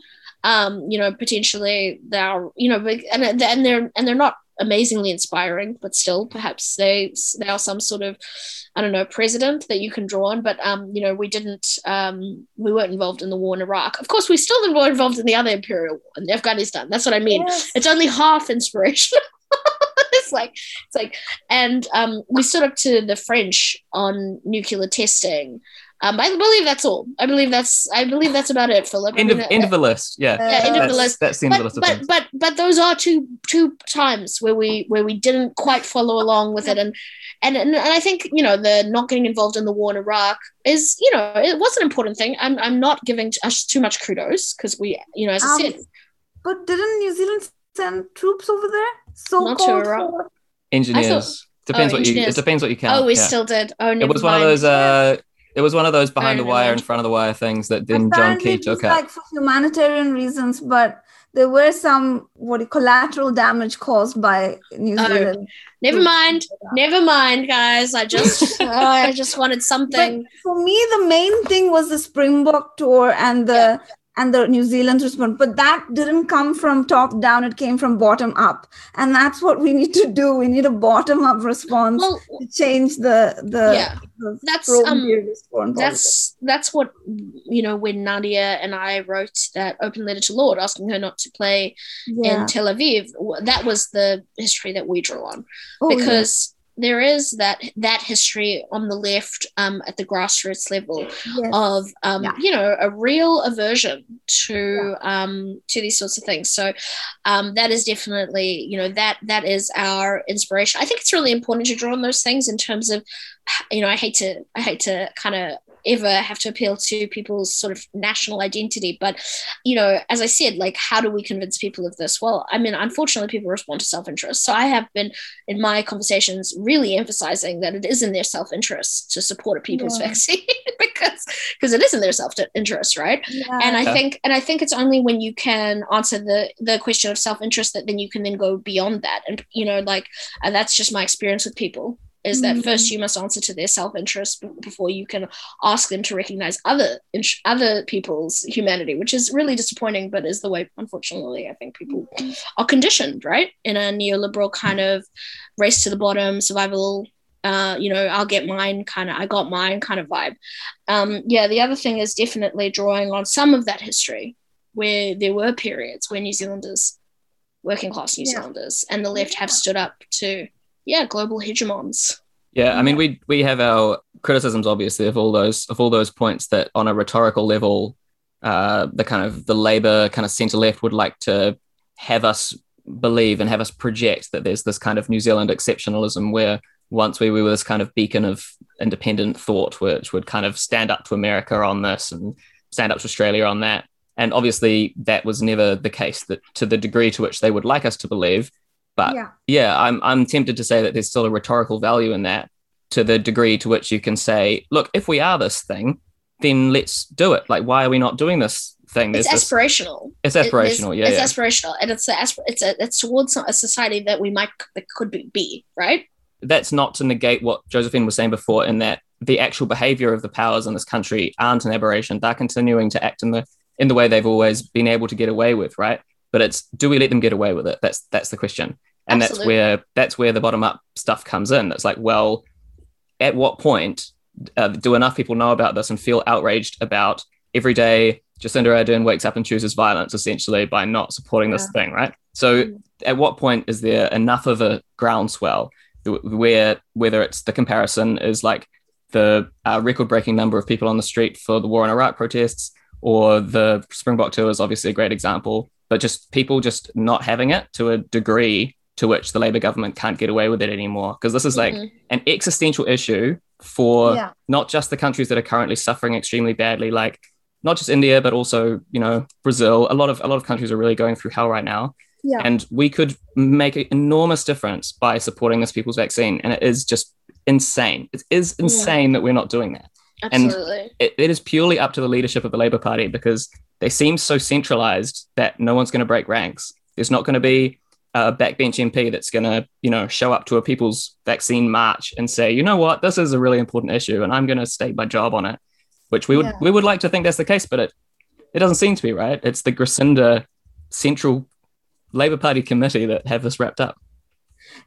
um you know potentially they're you know and and they're and they're not amazingly inspiring but still perhaps they they are some sort of i don't know president that you can draw on. But um you know we didn't um we weren't involved in the war in iraq. Of course we still were involved in the other imperial war in afghanistan. That's what i mean. Yes. it's only half inspirational it's like it's like and um we stood up to the french on nuclear testing um i believe that's all i believe that's i believe that's about it philip End of mean, end of the list. Yeah. Yeah, end of the That's, list. that's the end of the but list but, things. but but those are two two times where we where we didn't quite follow along with it and and and, and I think you know the not getting involved in the war in Iraq is you know it was an important thing I'm I'm not giving us too much kudos because we you know as I Um, said But didn't New Zealand send troops over there? So Not to called Iraq. for- engineers. Depends Oh, what you. It depends what you count. oh we yeah. still did oh It never was one of those. Uh, it was one of those behind the wire, mind. in front of the wire things that then John Apparently Key it took out. like for humanitarian reasons, but there were some what collateral damage caused by New Oh, Zealand. never mind never mind guys I just oh, I just wanted something For me, the main thing was the Springbok tour and the and the New Zealand response, but that didn't come from top down; it came from bottom up, and that's what we need to do. We need a bottom up response well to change the the, yeah. the that's um that's that's what you know when Nadia and I wrote that open letter to Lorde asking her not to play yeah. in Tel Aviv that was the history that we drew on. Oh, yeah. There is that that history on the left um, at the grassroots level Yes. of um, Yeah. you know a real aversion to um, to these sorts of things. So um, that is definitely you know that that is our inspiration. I think it's really important to draw on those things in terms of you know I hate to I hate to kind of ever have to appeal to people's sort of national identity but you know as i said like how do we convince people of this well i mean unfortunately people respond to self-interest so i have been in my conversations really emphasizing that it is in their self-interest to support a people's Yeah. vaccine because because it is in their self-interest right Yeah. and i Yeah. think and i think it's only when you can answer the the question of self-interest that then you can then go beyond that and you know like and that's just my experience with people is that Mhm. first you must answer to their self-interest before you can ask them to recognize other other people's humanity which is really disappointing but is the way unfortunately i think people are conditioned right in a neoliberal kind of race to the bottom survival uh, you know, I'll get mine kind of, I got mine kind of vibe. Um, yeah, the other thing is definitely drawing on some of that history where there were periods where New Zealanders, working class New Yeah. Zealanders, and the left have stood up to, yeah, global hegemons. Yeah, I mean, we we have our criticisms, obviously, of all those of all those points that, on a rhetorical level, uh, the kind of the Labour kind of centre left would like to have us believe and have us project that there's this kind of New Zealand exceptionalism where once we were this kind of beacon of independent thought, which would kind of stand up to America on this and stand up to Australia on that. And obviously, that was never the case that to the degree to which they would like us to believe. But yeah. yeah, I'm I'm tempted to say that there's still a rhetorical value in that to the degree to which you can say, look, if we are this thing, then let's do it. Like, why are we not doing this thing? It's There's this- aspirational. it's It- aspirational, yeah, it's yeah. aspirational, and it's a, it's a, it's towards a society that we might that could be, be right. That's not to negate what Josephine was saying before, in that the actual behavior of the powers in this country aren't an aberration. They're continuing to act in the in the way they've always been able to get away with, right? But it's do we let them get away with it? That's that's the question. And Absolutely. that's where that's where the bottom up stuff comes in. It's like, well, at what point uh, do enough people know about this and feel outraged about every day Jacinda Ardern wakes up and chooses violence essentially by not supporting this thing, right? So, mm. at what point is there enough of a groundswell where whether it's the comparison is like the uh, record-breaking number of people on the street for the war in Iraq protests, or the Springbok tour is obviously a great example, but just people just not having it to a degree to which the Labour government can't get away with it anymore. Because this is like mm-hmm. an existential issue for yeah. not just the countries that are currently suffering extremely badly, like not just India, but also, you know, Brazil. A lot of a lot of countries are really going through hell right now. Yeah. And we could make an enormous difference by supporting this people's vaccine. And it is just insane. It is insane yeah. that we're not doing that. Absolutely. And it, it is purely up to the leadership of the Labour Party because they seem so centralized that no one's going to break ranks. There's not going to be a backbench MP that's going to, you know, show up to a people's vaccine march and say, you know what, this is a really important issue, and I'm going to stake my job on it. Which we would yeah. we would like to think that's the case, but it it doesn't seem to be right. It's the Grisinda Central Labour Party committee that have this wrapped up.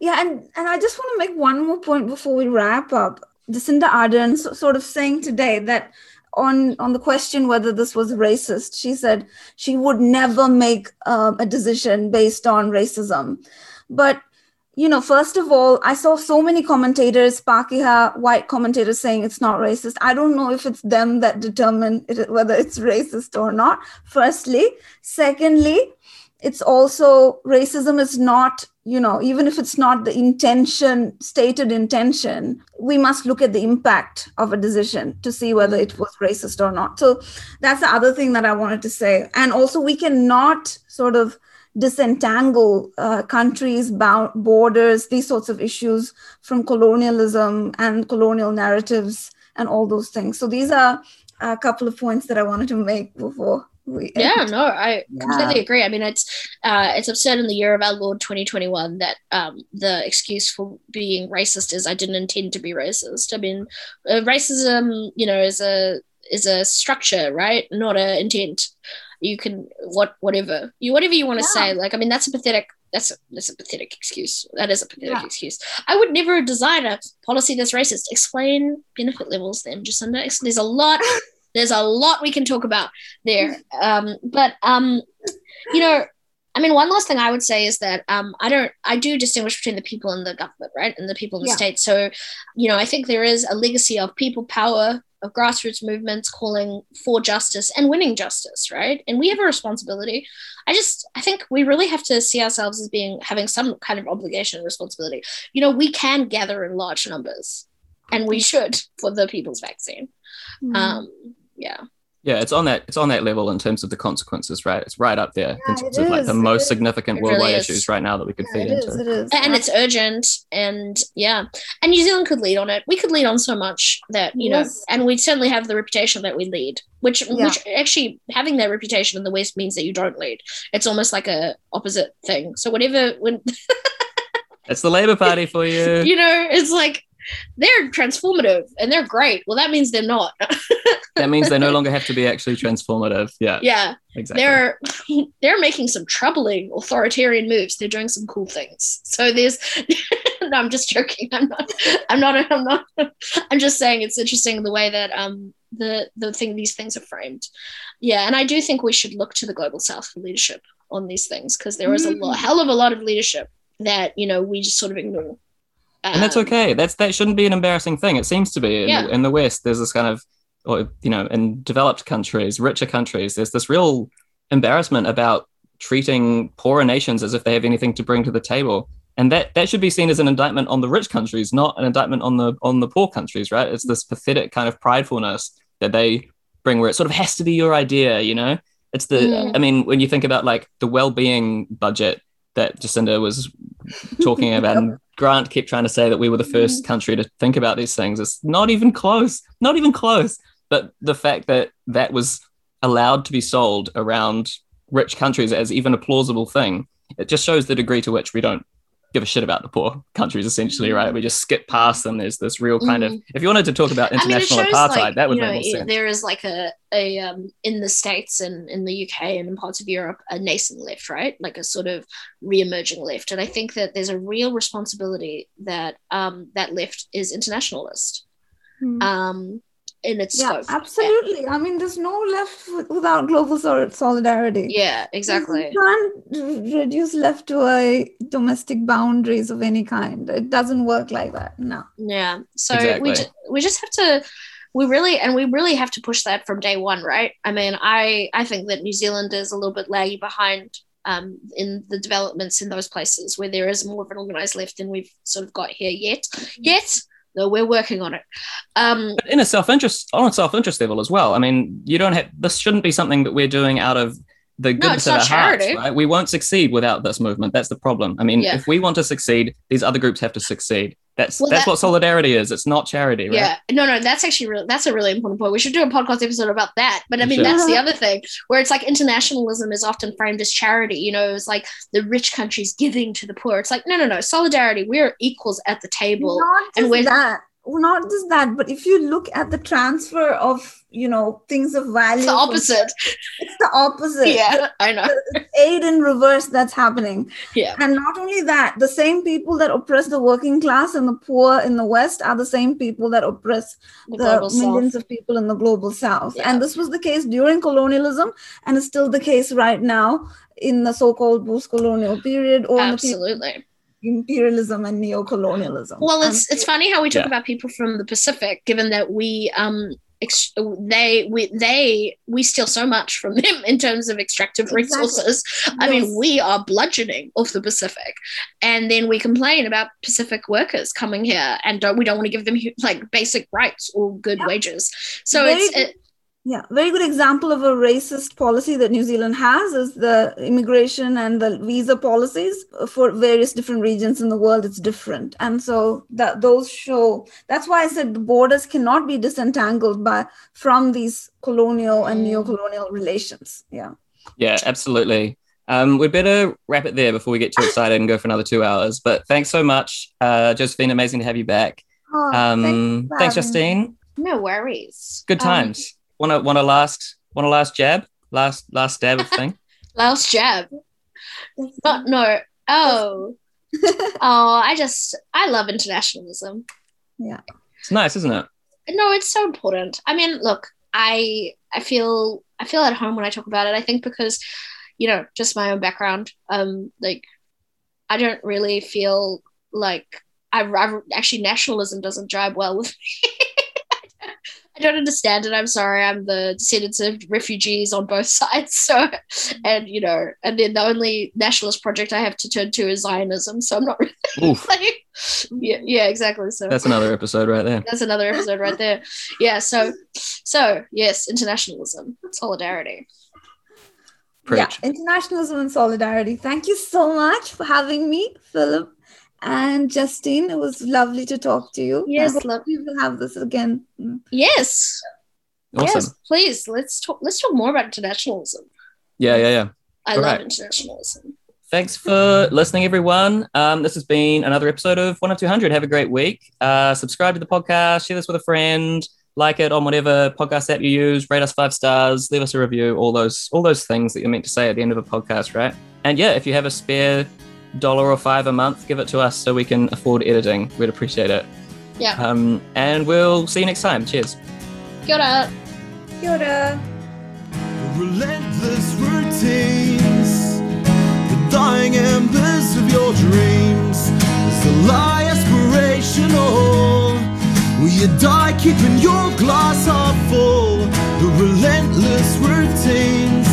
Yeah, and and I just want to make one more point before we wrap up. Jacinda Ardern sort of saying today that on on the question whether this was racist, she said she would never make um, a decision based on racism. But you know, first of all, I saw so many commentators, Pakeha, white commentators saying it's not racist. I don't know if it's them that determine it, whether it's racist or not. Firstly, secondly, it's also racism is not you know even if it's not the intention stated intention we must look at the impact of a decision to see whether it was racist or not. So that's the other thing that i wanted to say. And also we cannot sort of disentangle uh, countries borders these sorts of issues from colonialism and colonial narratives and all those things. So these are a couple of points that i wanted to make before we, yeah, no, I yeah. completely agree. I mean, it's uh, it's absurd in the year of our Lord 2021 that um, the excuse for being racist is I didn't intend to be racist. I mean, uh, racism, you know, is a is a structure, right? Not a intent. You can what whatever you whatever you want to yeah. say. Like, I mean, that's a pathetic. That's a, that's a pathetic excuse. That is a pathetic yeah. excuse. I would never design a policy that's racist. Explain benefit levels, then, Jacinda. There's a lot there's a lot we can talk about there. Um, but um, you know, I mean, one last thing I would say is that um, I don't, I do distinguish between the people and the government, right, and the people in the yeah. state. So, you know, I think there is a legacy of people power, of grassroots movements calling for justice and winning justice, right? And we have a responsibility. I just, I think we really have to see ourselves as being having some kind of obligation and responsibility. You know, we can gather in large numbers, and we should for the people's vaccine. Mm. Um, yeah. Yeah it's on that it's on that level in terms of the consequences right? It's right up there yeah, in terms of like the most significant worldwide really issues right now that we could yeah, feed into. is, it is. and it's urgent and yeah. And new zealand could lead on it. We could lead on so much that you yes. know and we certainly have the reputation that we lead which yeah. which actually having that reputation in the west means that you don't lead. It's almost like a opposite thing. So whatever when it's the labor party for you. You know it's like they're transformative and they're great. Well, that means they're not. that means they no longer have to be actually transformative. Yeah. Yeah. Exactly. They're they're making some troubling authoritarian moves. They're doing some cool things. So there's no, I'm just joking. I'm not I'm not I'm not I'm just saying it's interesting the way that um the the thing these things are framed. Yeah, and I do think we should look to the global south for leadership on these things because there is a lot, hell of a lot of leadership that you know we just sort of ignore and that's okay. That's that shouldn't be an embarrassing thing. It seems to be in, yeah. in the West. There's this kind of, or you know, in developed countries, richer countries, there's this real embarrassment about treating poorer nations as if they have anything to bring to the table, and that that should be seen as an indictment on the rich countries, not an indictment on the on the poor countries. Right? It's this pathetic kind of pridefulness that they bring, where it sort of has to be your idea. You know, it's the. Mm. I mean, when you think about like the well-being budget that Jacinda was talking about, and Grant kept trying to say that we were the first mm. country to think about these things. It's not even close, not even close. But the fact that that was allowed to be sold around rich countries as even a plausible thing, it just shows the degree to which we don't give a shit about the poor countries essentially right we just skip past them there's this real kind of Mhm. if you wanted to talk about I mean, international shows apartheid like that would you know make more it- sense there is like a a um in the states and in the UK and in parts of Europe a nascent left, right? Like a sort of re-emerging left, and I think that there's a real responsibility that um that left is internationalist Hmm. um in its yeah, scope. absolutely. I mean, there's no left without global solidarity. Yeah, exactly. You can't reduce left to a domestic boundaries of any kind. It doesn't work like that. No. Yeah. So Exactly. we ju- we just have to we really and we really have to push that from day one, right? I mean, I I think that New Zealand is a little bit laggy behind um, in the developments in those places where there is more of an organized left than we've sort of got here yet. Yet, though we're working on it. Um, but in a self-interest on a self-interest level as well i mean you don't have this shouldn't be something that we're doing out of the No, goodness it's of our charity. hearts right we won't succeed without this movement that's the problem i mean Yeah. if we want to succeed these other groups have to succeed that's Well, that's that- what solidarity is it's not charity right Yeah, no, no, that's actually really, that's a really important point. We should do a podcast episode about that. But I mean, Sure. that's the other thing where it's like internationalism is often framed as charity. You know, it's like the rich countries giving to the poor. It's like no, no, no, solidarity. We're equals at the table. Not and just when- that. Not just that, but if you look at the transfer of, you know, things of value, It's the opposite. It's the opposite. Yeah, I know. Aid in reverse that's happening. Yeah. And not only that, the same people that oppress the working class and the poor in the West are the same people that oppress The the millions south. of people in the global south. Yeah. And this was the case during colonialism and is still the case right now in the so-called post-colonial period or in the period Absolutely. Of imperialism and neo-colonialism. Well, And it's it's funny how we talk Yeah. about people from the Pacific, given that we um ex- they we they we steal so much from them in terms of extractive Exactly. resources. I Yes. mean, we are bludgeoning off the Pacific, and then we complain about Pacific workers coming here and don't we don't want to give them like basic rights or good Yeah. wages. So Very it's it, Yeah, very good example of a racist policy that New Zealand has is the immigration and the visa policies for various different regions in the world. It's different, and so that those show. That's why I said the borders cannot be disentangled by from these colonial and Mm. neo-colonial relations. Yeah. Yeah, absolutely. Um, we'd better wrap it there before we get too excited and go for another two hours. But thanks so much, uh, Josephine. Amazing to have you back. Oh, Um, thanks thanks. Justine. no worries. Good Um, times. Want to want a last want a last jab, last last stab of thing. last jab. But no. Oh. oh, I just I love internationalism. Yeah. It's nice, isn't it? no it's so important i mean look i i feel i feel at home when i talk about it i think because you know just my own background um like i don't really feel like i, I actually nationalism doesn't jibe well with me I don't understand it. I'm sorry. I'm the descendants of refugees on both sides. So, and you know, and then the only nationalist project I have to turn to is Zionism. So I'm not really Oof, like, yeah, yeah, exactly. So that's another episode right there. that's another episode right there. Yeah. So, so yes, internationalism, solidarity. Preach. Yeah, internationalism and solidarity. Thank you so much for having me, Philip and Justine. It was lovely to talk to you. Yes, I hope we will have this again. Yes. Awesome. Yes. Please let's talk. Let's talk more about internationalism. Yeah, yeah, yeah. I All love right. internationalism. Thanks for listening, everyone. Um, this has been another episode of One of Two Hundred. Have a great week. Uh, subscribe to the podcast. Share this with a friend. Like it on whatever podcast app you use. Rate us five stars. Leave us a review. All those, all those things that you're meant to say at the end of a podcast, right? And yeah, if you have a spare dollar or five a month, give it to us so we can afford editing. We'd appreciate it. Yeah. Um, and we'll see you next time. Cheers. Kia ora. Kia ora. Relentless routines, the dying embers of your dreams. Is the lie aspirational? Will you die keeping your glass half full? The relentless routines,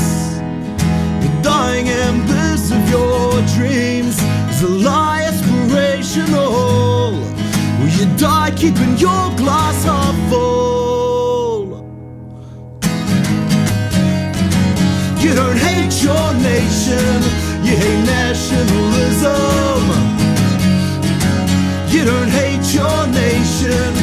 the dying embers of your dreams. Is the lie aspirational? Will you die keeping your glass half full? You don't hate your nation, you hate nationalism. You don't hate your nation,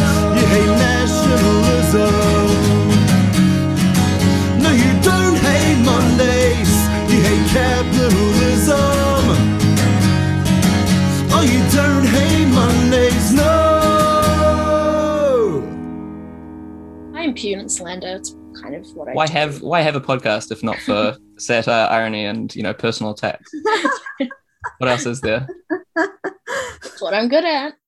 and slander. It's kind of what I Why do. have why have a podcast if not for satire, uh, irony, and you know personal attacks? what else is there? It's what I'm good at.